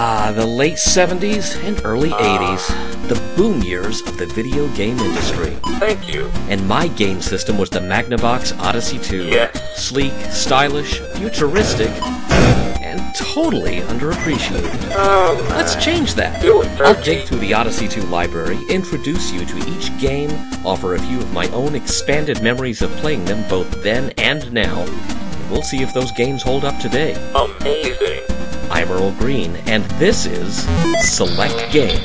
Ah, the late 70s and early 80s, the boom years of the video game industry. Thank you. And my game system was the Magnavox Odyssey 2. Yes. Sleek, stylish, futuristic, and totally underappreciated. Um, Let's change that. Do it, I'll dig through the Odyssey 2 library, introduce you to each game, offer a few of my own expanded memories of playing them both then and now, and we'll see if those games hold up today. amazing. I'm Earl Green, and this is Select Game.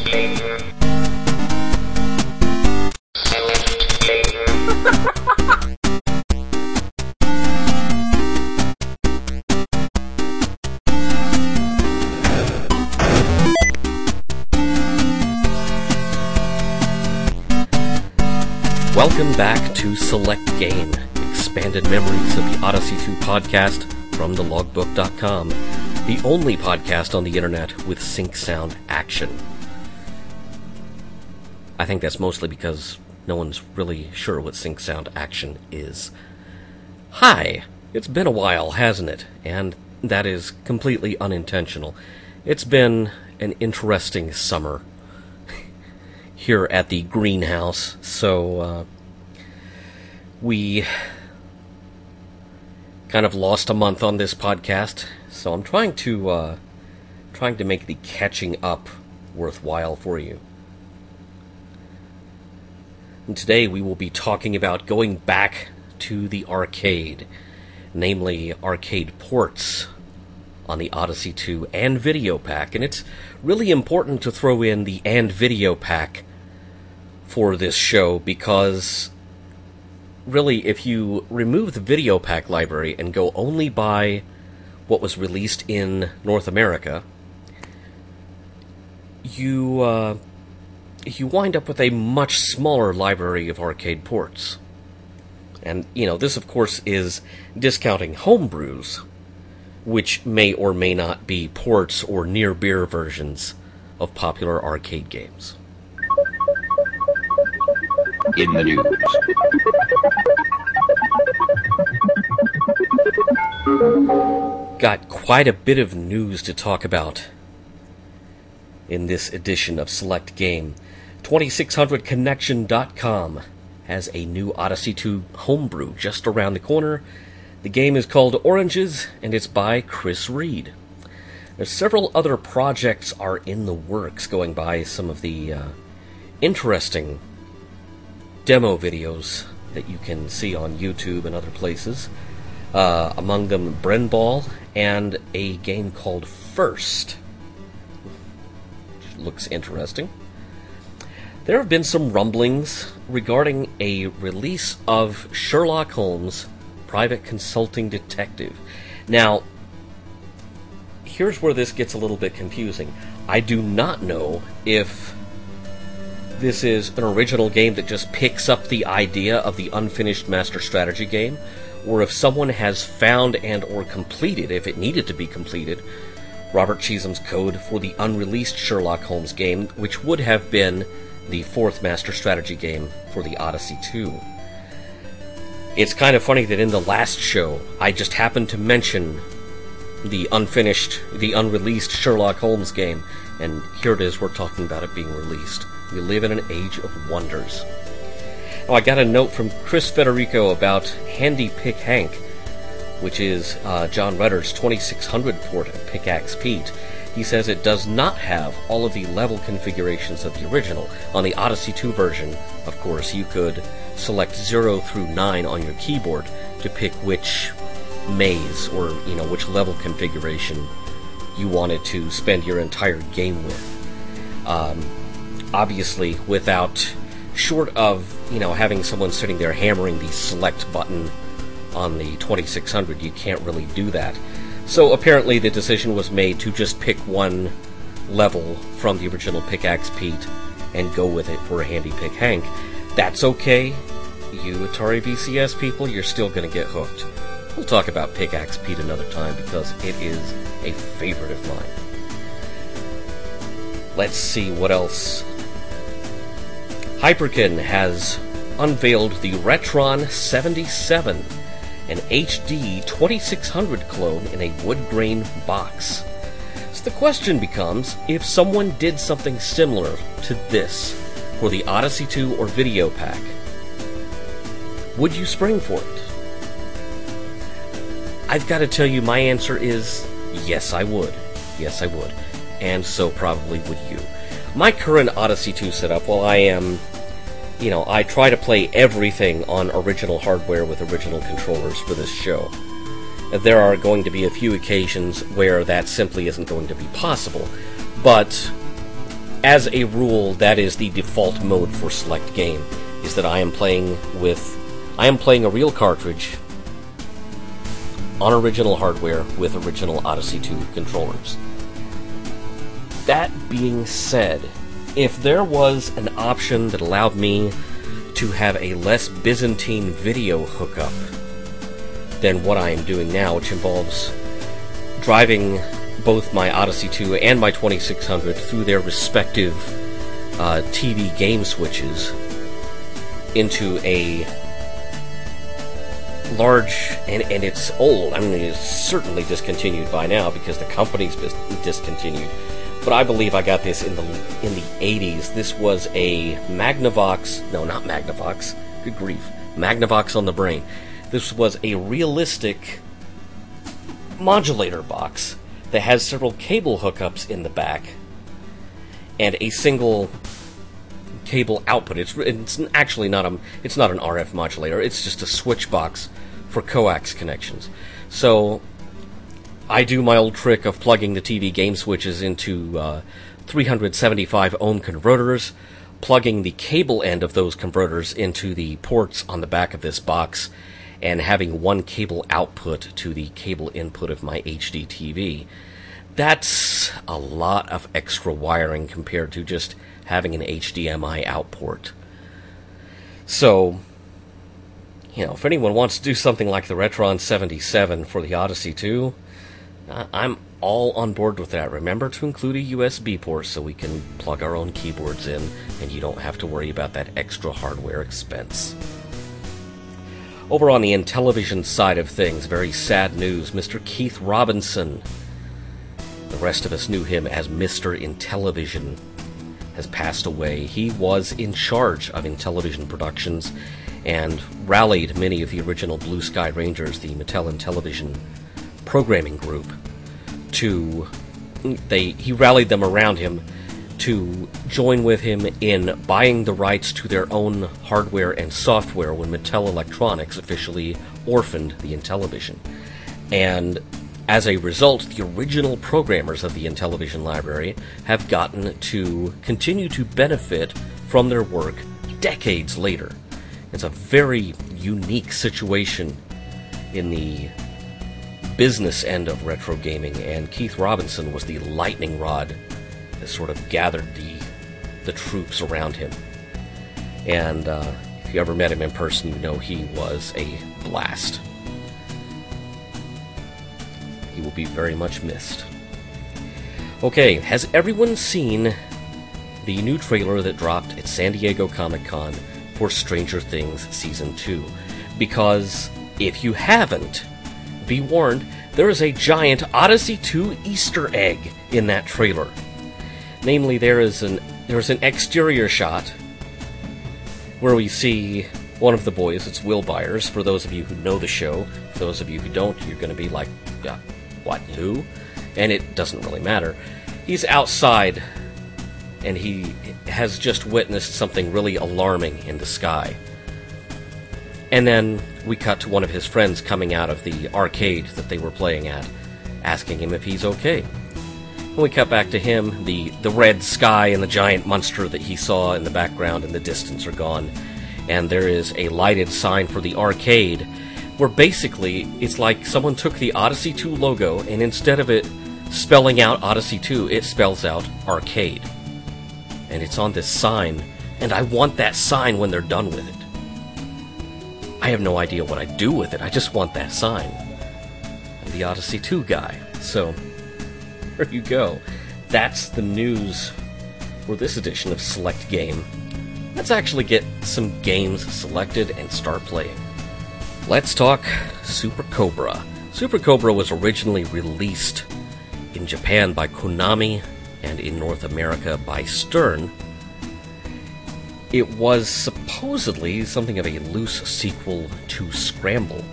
Welcome back to Select Game, expanded memories of the Odyssey 2 podcast from thelogbook.com, the only podcast on the internet with sync sound action. I think that's mostly because no one's really sure what sync sound action is. Hi! It's been a while, hasn't it? And that is completely unintentional. It's been an interesting summer here at the greenhouse, so uh, we kind of lost a month on this podcast. So I'm trying to uh, trying to make the catching up worthwhile for you. And today we will be talking about going back to the arcade, namely arcade ports on the Odyssey 2 and Video Pack. And it's really important to throw in the and Video Pack for this show because really, if you remove the Video Pack library and go only by what was released in North America, you uh, you wind up with a much smaller library of arcade ports. And you know, this of course is discounting homebrews, which may or may not be ports or near beer versions of popular arcade games. in the news. Got quite a bit of news to talk about in this edition of Select Game. 2600connection.com has a new Odyssey 2 homebrew just around the corner. The game is called Oranges and it's by Chris Reed. There's several other projects are in the works going by some of the uh, interesting demo videos that you can see on YouTube and other places. Uh, among them, Brenball and a game called First. Which looks interesting. There have been some rumblings regarding a release of Sherlock Holmes Private Consulting Detective. Now, here's where this gets a little bit confusing. I do not know if this is an original game that just picks up the idea of the unfinished master strategy game or if someone has found and or completed if it needed to be completed Robert Chisholm's code for the unreleased Sherlock Holmes game which would have been the fourth master strategy game for the Odyssey 2. It's kind of funny that in the last show I just happened to mention the unfinished, the unreleased Sherlock Holmes game, and here it is, we're talking about it being released. We live in an age of wonders. Oh, I got a note from Chris Federico about Handy Pick Hank, which is uh, John Rudder's 2600 port of Pickaxe Pete. He says it does not have all of the level configurations of the original. On the Odyssey 2 version, of course, you could select 0 through 9 on your keyboard to pick which maze or, you know, which level configuration you wanted to spend your entire game with. Um, obviously, without, short of, you know, having someone sitting there hammering the select button on the 2600, you can't really do that. So apparently, the decision was made to just pick one level from the original Pickaxe Pete and go with it for a handy pick Hank. That's okay. You Atari VCS people, you're still going to get hooked. We'll talk about Pickaxe Pete another time because it is a favorite of mine. Let's see what else. Hyperkin has unveiled the Retron 77, an HD 2600 clone in a wood grain box. So the question becomes if someone did something similar to this for the Odyssey 2 or Video Pack, would you spring for it? I've got to tell you, my answer is yes, I would. Yes, I would. And so probably would you. My current Odyssey 2 setup, while I am, you know, I try to play everything on original hardware with original controllers for this show. There are going to be a few occasions where that simply isn't going to be possible, but as a rule, that is the default mode for select game, is that I am playing with I am playing a real cartridge on original hardware with original Odyssey 2 controllers. That being said, if there was an option that allowed me to have a less Byzantine video hookup than what I am doing now, which involves driving both my Odyssey 2 and my 2600 through their respective uh, TV game switches into a large, and, and it's old. I mean, it's certainly discontinued by now because the company's discontinued. But I believe I got this in the in the 80s. This was a Magnavox, no, not Magnavox. Good grief, Magnavox on the brain. This was a realistic modulator box that has several cable hookups in the back and a single cable output. It's it's actually not a it's not an RF modulator. It's just a switch box for coax connections. So I do my old trick of plugging the TV game switches into uh, 375 ohm converters, plugging the cable end of those converters into the ports on the back of this box, and having one cable output to the cable input of my HD TV. That's a lot of extra wiring compared to just having an HDMI output. So, you know, if anyone wants to do something like the Retron 77 for the Odyssey 2, uh, I'm all on board with that. Remember to include a USB port so we can plug our own keyboards in and you don't have to worry about that extra hardware expense. Over on the Intellivision side of things, very sad news Mr. Keith Robinson. The rest of us knew him as Mr. Intellivision has passed away. He was in charge of Intellivision Productions and rallied many of the original Blue Sky Rangers, the Mattel Intellivision programming group, to they he rallied them around him to join with him in buying the rights to their own hardware and software when Mattel Electronics officially orphaned the Intellivision. And as a result, the original programmers of the Intellivision library have gotten to continue to benefit from their work decades later. It's a very unique situation in the business end of retro gaming, and Keith Robinson was the lightning rod that sort of gathered the the troops around him. And uh, if you ever met him in person, you know he was a blast He will be very much missed. Okay, has everyone seen the new trailer that dropped at San Diego Comic Con for Stranger Things Season 2? Because if you haven't, be warned, there is a giant Odyssey 2 Easter egg in that trailer. Namely, there is an there's an exterior shot where we see one of the boys. It's Will Byers. For those of you who know the show, for those of you who don't, you're going to be like, yeah, what, who? And it doesn't really matter. He's outside and he has just witnessed something really alarming in the sky. And then we cut to one of his friends coming out of the arcade that they were playing at, asking him if he's okay. And we cut back to him, the, the red sky and the giant monster that he saw in the background in the distance are gone, and there is a lighted sign for the arcade where basically it's like someone took the Odyssey 2 logo and instead of it spelling out Odyssey 2, it spells out arcade. And it's on this sign, and I want that sign when they're done with it. I have no idea what I do with it, I just want that sign. I'm the Odyssey 2 guy, so there you go. That's the news for this edition of Select Game. Let's actually get some games selected and start playing. Let's talk Super Cobra. Super Cobra was originally released in Japan by Konami and in North America by Stern, it was supposedly something of a loose sequel to Scramble.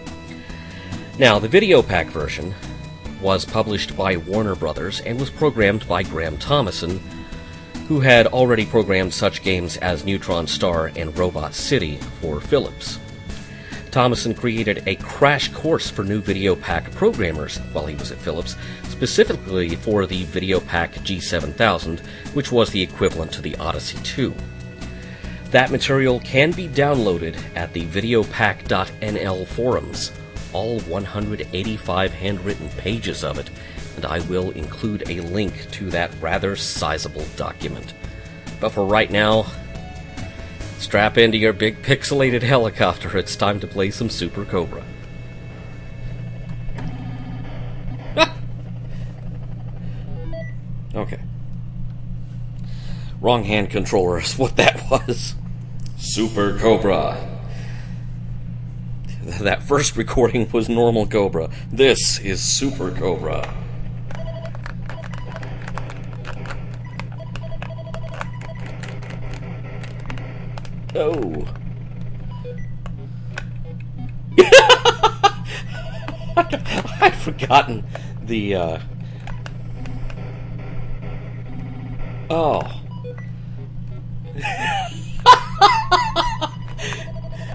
Now, the video pack version was published by Warner Brothers and was programmed by Graham Thomason, who had already programmed such games as Neutron Star and Robot City for Philips. Thomason created a crash course for new video pack programmers while he was at Philips, specifically for the Video Pack G7000, which was the equivalent to the Odyssey 2. That material can be downloaded at the videopack.nl forums, all 185 handwritten pages of it, and I will include a link to that rather sizable document. But for right now, strap into your big pixelated helicopter. It's time to play some Super Cobra. okay. Wrong hand controller is what that was. Super Cobra. That first recording was normal Cobra. This is Super Cobra. Oh. I'd forgotten the, uh... Oh.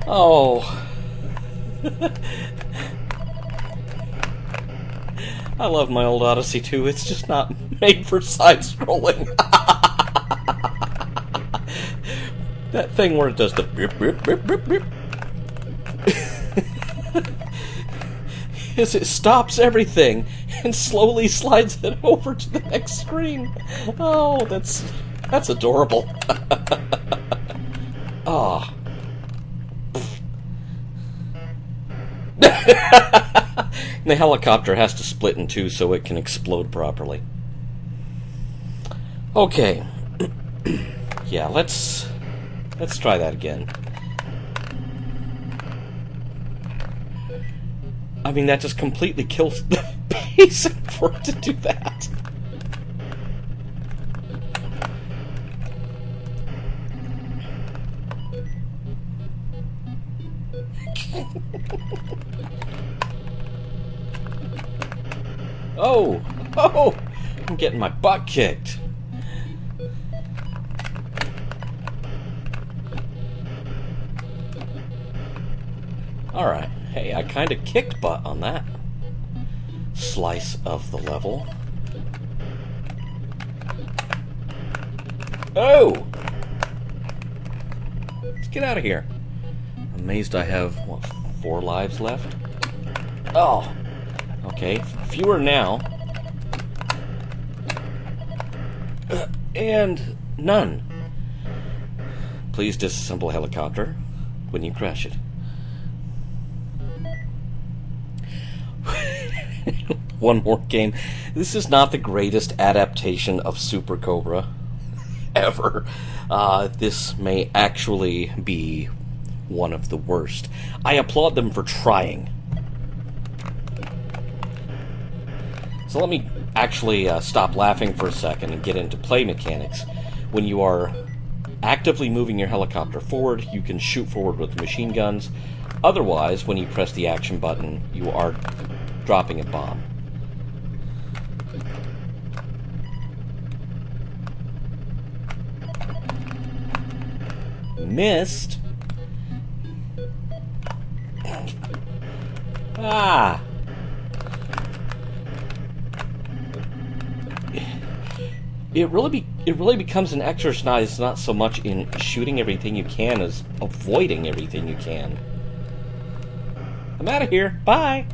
Oh. I love my old Odyssey 2. It's just not made for side scrolling. that thing where it does the beep, beep, beep, beep, beep. is it stops everything and slowly slides it over to the next screen. Oh, that's that's adorable. Ah. The helicopter has to split in two so it can explode properly. Okay. yeah, let's let's try that again. I mean, that just completely kills the pacing for it to do that. Oh! Oh! I'm getting my butt kicked. Alright. Hey, I kind of kicked butt on that slice of the level. Oh! Let's get out of here. Amazed I have, what, four lives left? Oh! Okay, fewer now. And none. Please disassemble helicopter when you crash it. One more game. This is not the greatest adaptation of Super Cobra ever. Uh, this may actually be one of the worst. I applaud them for trying. So let me actually uh, stop laughing for a second and get into play mechanics. When you are actively moving your helicopter forward, you can shoot forward with the machine guns. Otherwise, when you press the action button, you are dropping a bomb. Missed. Ah. It really be it really becomes an exercise not so much in shooting everything you can as avoiding everything you can. I'm out of here. Bye.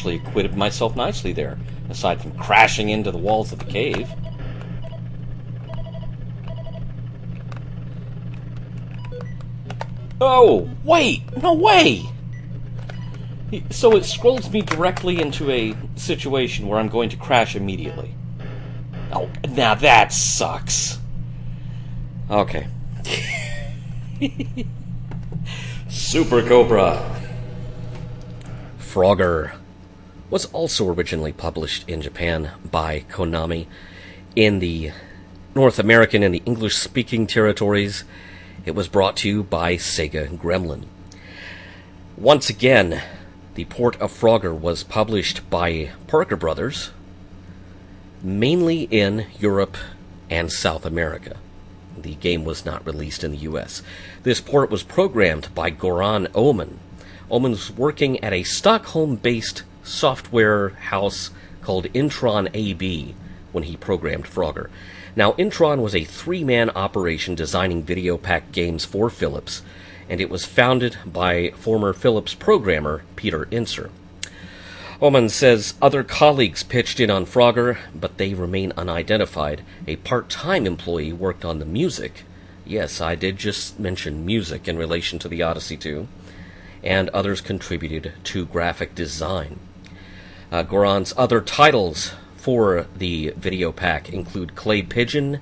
Actually acquitted myself nicely there, aside from crashing into the walls of the cave. Oh, wait! No way! So it scrolls me directly into a situation where I'm going to crash immediately. Oh, now that sucks. Okay. Super Cobra. Frogger was also originally published in Japan by Konami. In the North American and the English speaking territories, it was brought to you by Sega Gremlin. Once again, the port of Frogger was published by Parker Brothers, mainly in Europe and South America. The game was not released in the US. This port was programmed by Goran Oman. Oman was working at a Stockholm based software house called Intron AB when he programmed Frogger. Now, Intron was a three man operation designing video pack games for Philips, and it was founded by former Philips programmer Peter Inser. Oman says other colleagues pitched in on Frogger, but they remain unidentified. A part time employee worked on the music. Yes, I did just mention music in relation to the Odyssey 2. And others contributed to graphic design. Uh, Goran's other titles for the video pack include Clay Pigeon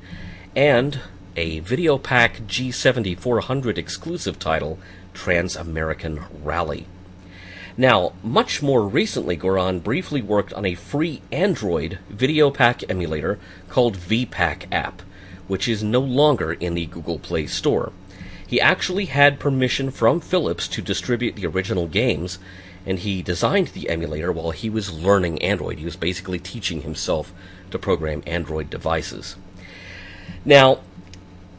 and a video pack G7400 exclusive title, Trans American Rally. Now, much more recently, Goran briefly worked on a free Android video pack emulator called VPack app, which is no longer in the Google Play Store. He actually had permission from Philips to distribute the original games, and he designed the emulator while he was learning Android. He was basically teaching himself to program Android devices. Now,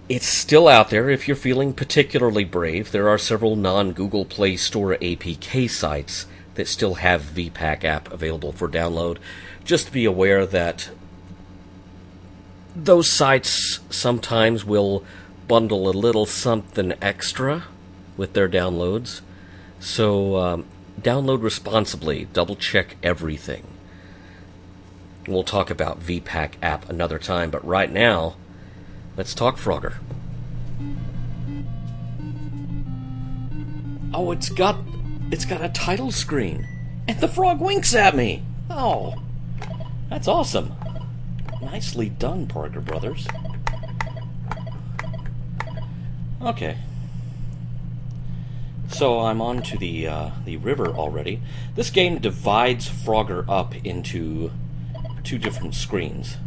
it's still out there if you're feeling particularly brave. There are several non Google Play Store APK sites that still have VPack app available for download. Just be aware that those sites sometimes will bundle a little something extra with their downloads. So um, download responsibly, double check everything. We'll talk about VPack app another time, but right now, Let's talk Frogger. Oh, it's got it's got a title screen. And the frog winks at me. Oh. That's awesome. Nicely done, Parker Brothers. Okay. So I'm on to the uh, the river already. This game divides Frogger up into two different screens.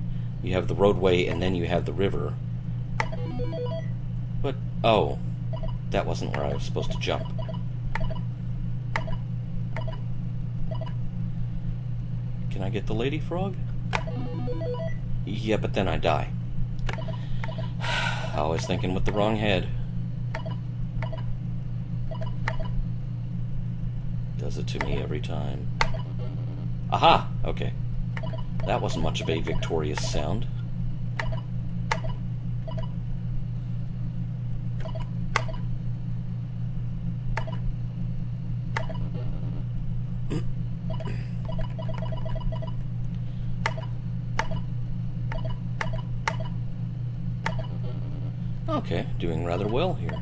You have the roadway and then you have the river. But, oh, that wasn't where I was supposed to jump. Can I get the lady frog? Yeah, but then I die. I was thinking with the wrong head. Does it to me every time. Aha! Okay. That wasn't much of a victorious sound. Okay, doing rather well here.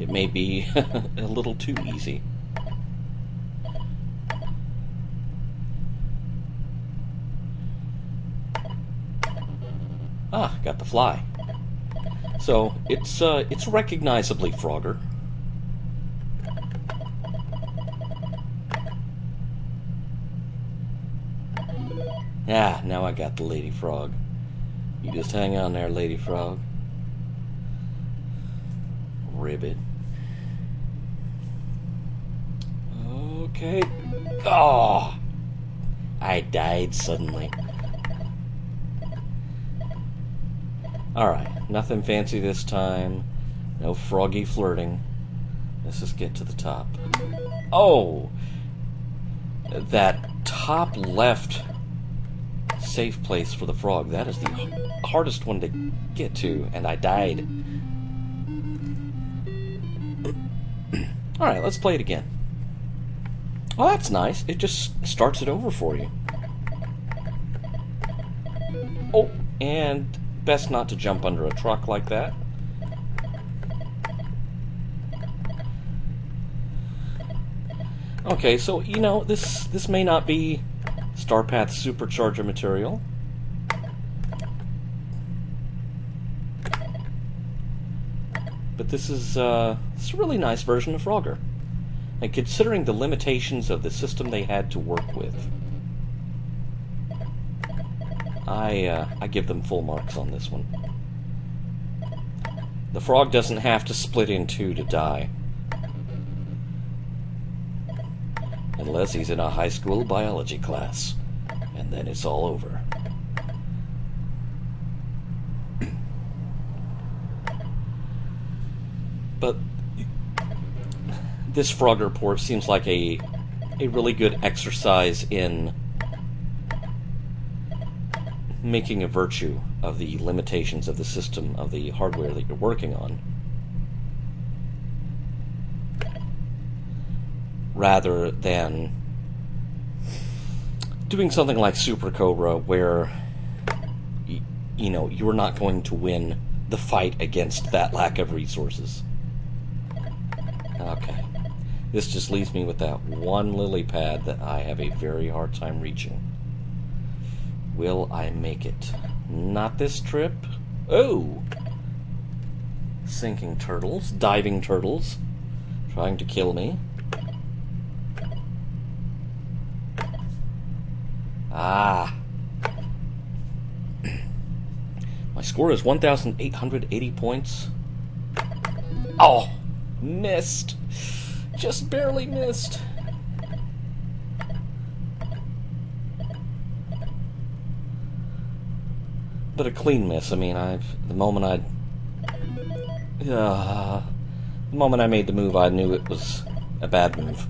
It may be a little too easy. Ah, got the fly. So it's uh, it's recognizably Frogger. Ah, now I got the lady frog. You just hang on there, lady frog ribbit. Okay. Oh! I died suddenly. Alright, nothing fancy this time. No froggy flirting. Let's just get to the top. Oh! That top left safe place for the frog. That is the hardest one to get to, and I died. Alright, let's play it again. Oh, that's nice. It just starts it over for you. Oh, and best not to jump under a truck like that. Okay, so you know this this may not be Starpath supercharger material. But this is, uh, is a really nice version of Frogger. And considering the limitations of the system they had to work with, I, uh, I give them full marks on this one. The frog doesn't have to split in two to die. Unless he's in a high school biology class. And then it's all over. but this frog report seems like a a really good exercise in making a virtue of the limitations of the system of the hardware that you're working on rather than doing something like Super Cobra where you know you're not going to win the fight against that lack of resources. Okay. This just leaves me with that one lily pad that I have a very hard time reaching. Will I make it? Not this trip. Oh! Sinking turtles, diving turtles, trying to kill me. Ah. My score is 1,880 points. Oh! Missed. Just barely missed. But a clean miss. I mean, I've the moment I, uh, the moment I made the move, I knew it was a bad move.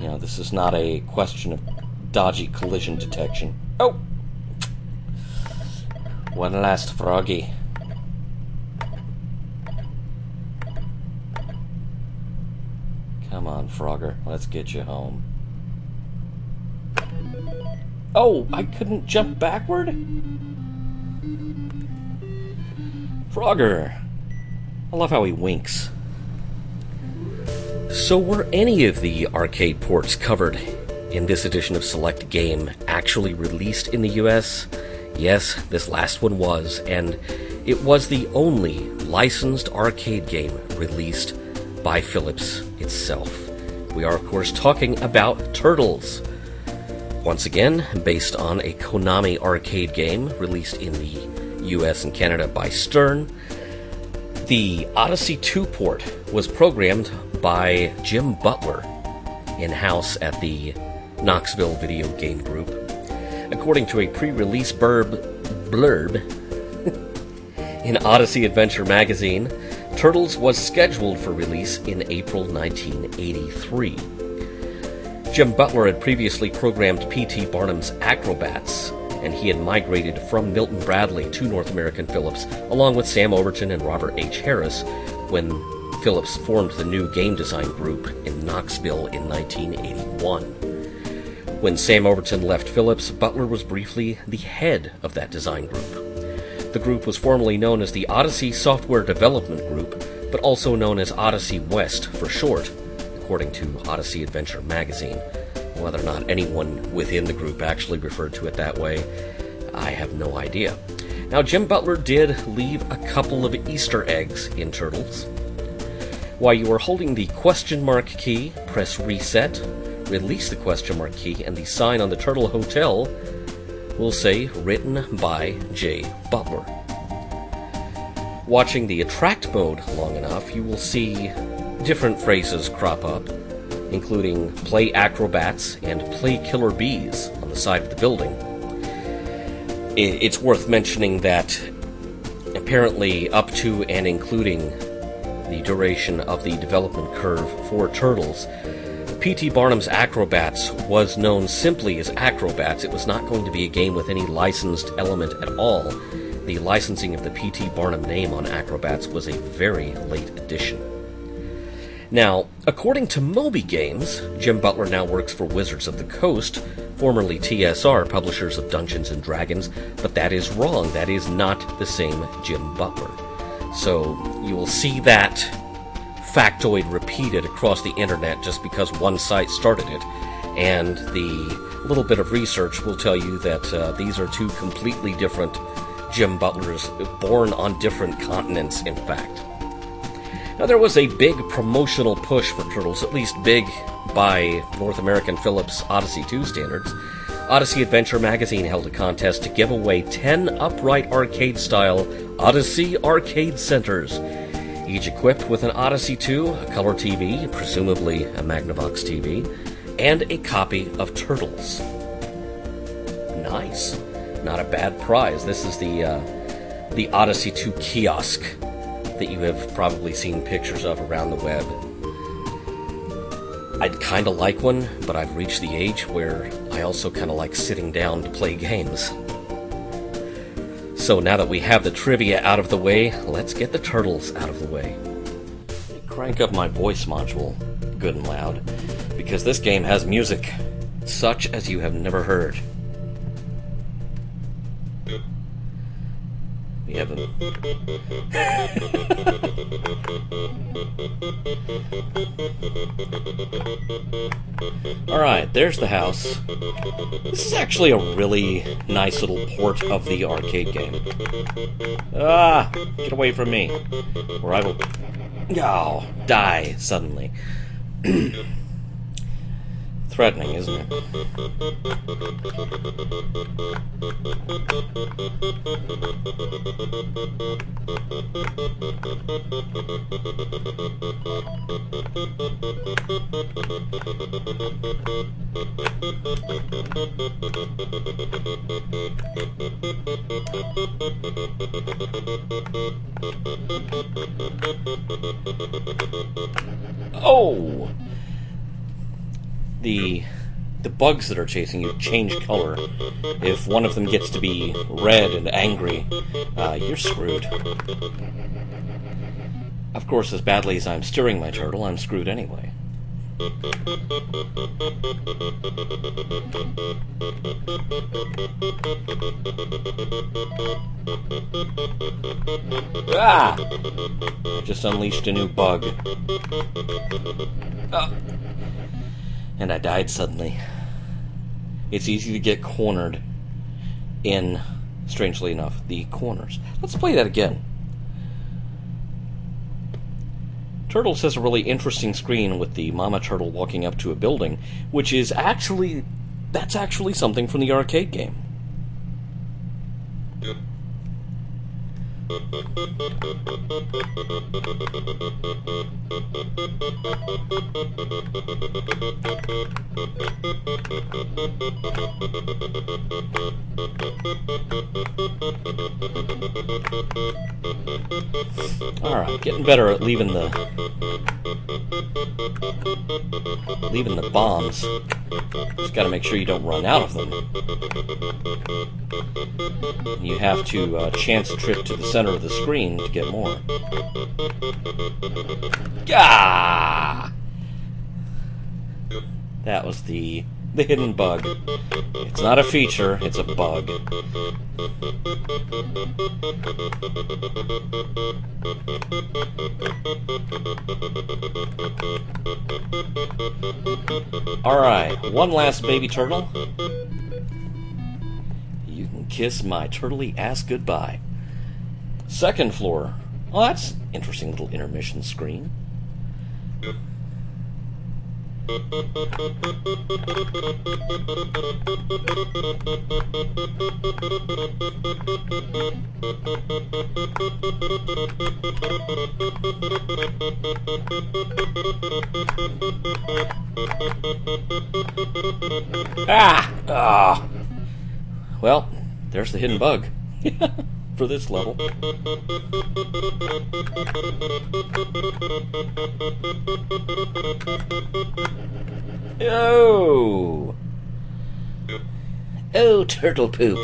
You know, this is not a question of dodgy collision detection. Oh, one last froggy. Come on, Frogger. Let's get you home. Oh, I couldn't jump backward? Frogger. I love how he winks. So, were any of the arcade ports covered in this edition of Select Game actually released in the US? Yes, this last one was, and it was the only licensed arcade game released by Philips itself. We are, of course, talking about Turtles. Once again, based on a Konami arcade game released in the US and Canada by Stern. The Odyssey 2 port was programmed by Jim Butler in house at the Knoxville Video Game Group. According to a pre release blurb, blurb in Odyssey Adventure magazine, Turtles was scheduled for release in April 1983. Jim Butler had previously programmed P.T. Barnum's Acrobats, and he had migrated from Milton Bradley to North American Philips, along with Sam Overton and Robert H. Harris, when Philips formed the new game design group in Knoxville in 1981. When Sam Overton left Philips, Butler was briefly the head of that design group. The group was formerly known as the Odyssey Software Development Group, but also known as Odyssey West for short, according to Odyssey Adventure magazine. Whether or not anyone within the group actually referred to it that way, I have no idea. Now, Jim Butler did leave a couple of Easter eggs in Turtles. While you are holding the question mark key, press reset, release the question mark key, and the sign on the Turtle Hotel will say written by Jay Butler. Watching the attract mode long enough, you will see different phrases crop up, including play acrobats and play killer bees on the side of the building. It's worth mentioning that apparently, up to and including the duration of the development curve for Turtles, P.T. Barnum's Acrobats was known simply as Acrobats. It was not going to be a game with any licensed element at all. The licensing of the P.T. Barnum name on Acrobats was a very late addition. Now, according to Moby Games, Jim Butler now works for Wizards of the Coast, formerly TSR, publishers of Dungeons and Dragons, but that is wrong. That is not the same Jim Butler. So you will see that factoid repeated across the internet just because one site started it. And the little bit of research will tell you that uh, these are two completely different Jim Butlers, born on different continents, in fact. Now, there was a big promotional push for Turtles, at least big by North American Philips Odyssey 2 standards. Odyssey Adventure magazine held a contest to give away 10 upright arcade style Odyssey arcade centers, each equipped with an Odyssey 2, a color TV, presumably a Magnavox TV, and a copy of Turtles. Nice. Not a bad prize. This is the uh, the Odyssey 2 kiosk that you have probably seen pictures of around the web. I'd kind of like one, but I've reached the age where I also kind of like sitting down to play games. So now that we have the trivia out of the way, let's get the turtles out of the way. Crank up my voice module good and loud, because this game has music, such as you have never heard. We have a. Alright, there's the house. This is actually a really nice little port of the arcade game. Ah! Get away from me. Or I will. Oh, die suddenly. Threatening, isn't it? Oh! The the bugs that are chasing you change color. If one of them gets to be red and angry, uh, you're screwed. Of course, as badly as I'm steering my turtle, I'm screwed anyway. Ah! Just unleashed a new bug. Ah. And I died suddenly. It's easy to get cornered in, strangely enough, the corners. Let's play that again. Turtles has a really interesting screen with the mama turtle walking up to a building, which is actually that's actually something from the arcade game. Alright, getting better at leaving the leaving the bombs. Just gotta make sure you don't run out of them. You have to uh, chance a trip to the center of the screen to get more. Gah! That was the the hidden bug. It's not a feature, it's a bug. Alright, one last baby turtle. You can kiss my turtly ass goodbye. Second floor. Oh, that's interesting little intermission screen. Ah! Ah! Well, there's the hidden bug. for this level. Oh! Oh, turtle poop.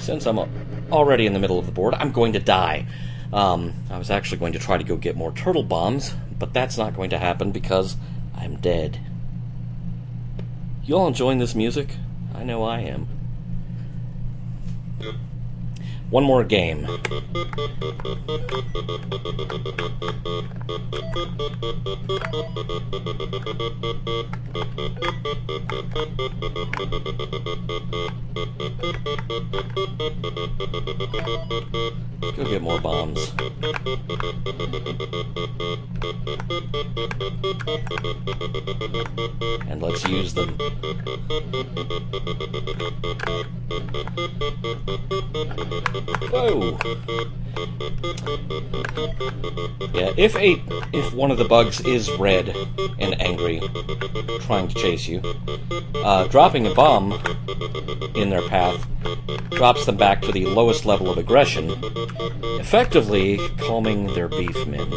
Since I'm already in the middle of the board, I'm going to die. Um, I was actually going to try to go get more turtle bombs, but that's not going to happen because I'm dead. You all enjoying this music? I know I am. One more game. Go get more bombs. And let's use them. Whoa! Yeah, if a if one of the bugs is red and angry, trying to chase you, uh, dropping a bomb in their path drops them back to the lowest level of aggression, effectively calming their beef men.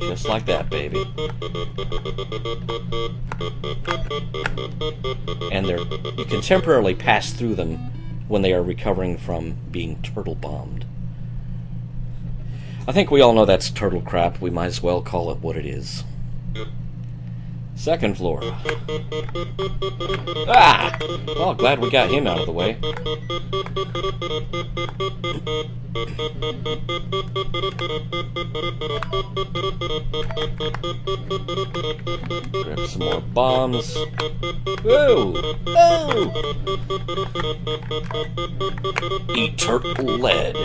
Just like that, baby. And they're you can temporarily pass through them when they are recovering from being turtle bombed. I think we all know that's turtle crap. We might as well call it what it is. Second floor. Ah! Well, glad we got him out of the way. Grab some more bombs. Woo! Oh! Eat lead.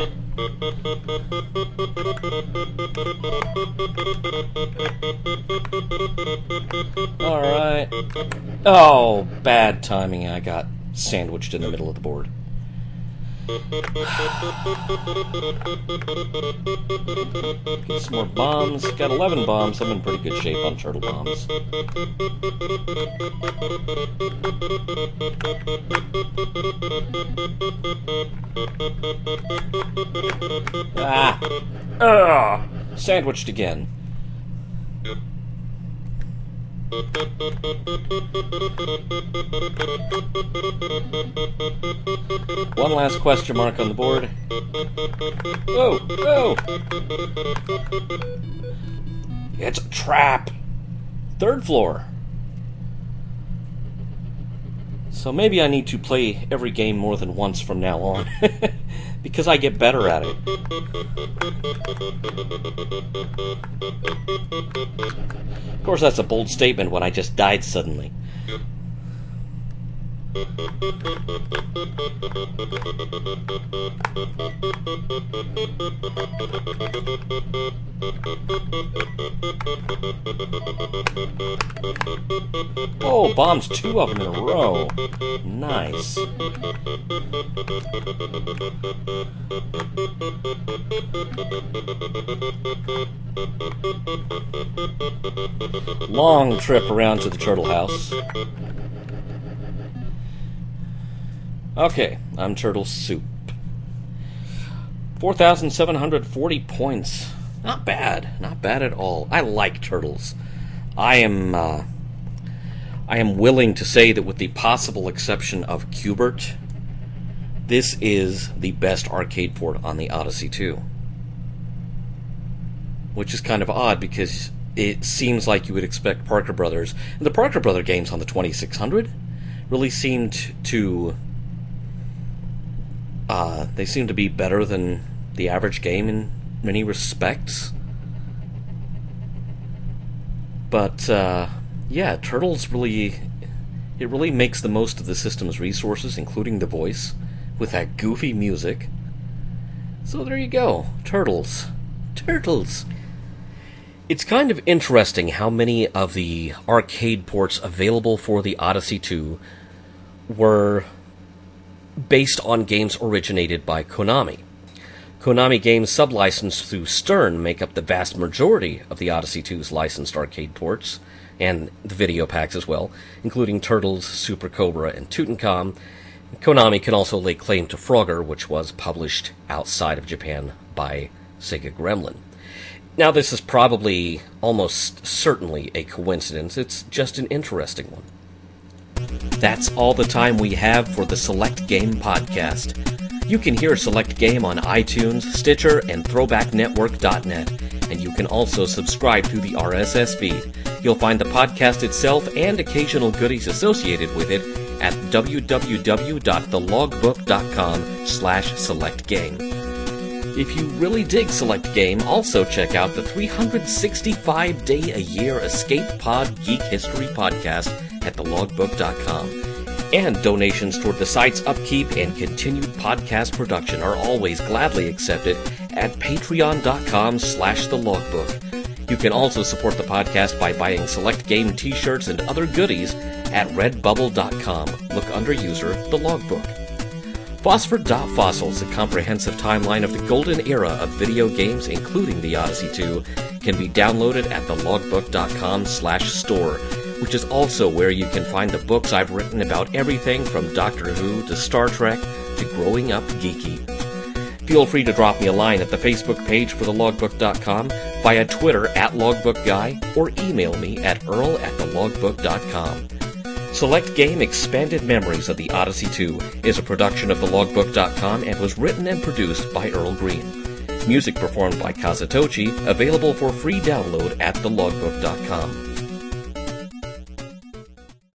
Alright. Oh, bad timing. I got sandwiched in the middle of the board. Get some more bombs. Got 11 bombs. I'm in pretty good shape on turtle bombs. Ah! Ugh! Sandwiched again. One last question mark on the board. Oh, oh! It's a trap! Third floor. So maybe I need to play every game more than once from now on. because I get better at it. Of course, that's a bold statement when I just died suddenly. Oh, bombs, two of them in a row. Nice. Long trip around to the turtle house. Okay, I'm Turtle Soup. 4,740 points. Not bad. Not bad at all. I like turtles. I am. Uh, I am willing to say that, with the possible exception of Q*bert, this is the best arcade port on the Odyssey 2. Which is kind of odd because it seems like you would expect Parker Brothers, and the Parker Brother games on the 2600 really seemed to. Uh, they seem to be better than the average game in many respects. But, uh, yeah, Turtles really. It really makes the most of the system's resources, including the voice, with that goofy music. So there you go. Turtles. Turtles. It's kind of interesting how many of the arcade ports available for the Odyssey 2 were based on games originated by Konami. Konami games sublicensed through Stern make up the vast majority of the Odyssey 2's licensed arcade ports, and the video packs as well, including Turtles, Super Cobra, and Tutankhamun. Konami can also lay claim to Frogger, which was published outside of Japan by Sega Gremlin. Now, this is probably almost certainly a coincidence, it's just an interesting one. That's all the time we have for the Select Game podcast. You can hear Select Game on iTunes, Stitcher, and ThrowbackNetwork.net, and you can also subscribe to the RSS feed. You'll find the podcast itself and occasional goodies associated with it at www.thelogbook.com slash select game. If you really dig Select Game, also check out the 365 day a year Escape Pod Geek History podcast at thelogbook.com. And donations toward the site's upkeep and continued podcast production are always gladly accepted at patreon.com slash the logbook. You can also support the podcast by buying select game t-shirts and other goodies at redbubble.com. Look under user the logbook. Phosphor Fossils, a comprehensive timeline of the golden era of video games, including the Odyssey 2, can be downloaded at thelogbook.com slash store, which is also where you can find the books I've written about everything from Doctor Who to Star Trek to growing up geeky. Feel free to drop me a line at the Facebook page for thelogbook.com, via Twitter at logbookguy, or email me at earl at thelogbook.com. Select Game Expanded Memories of the Odyssey 2 is a production of thelogbook.com and was written and produced by Earl Green. Music performed by Kazutochi, available for free download at thelogbook.com.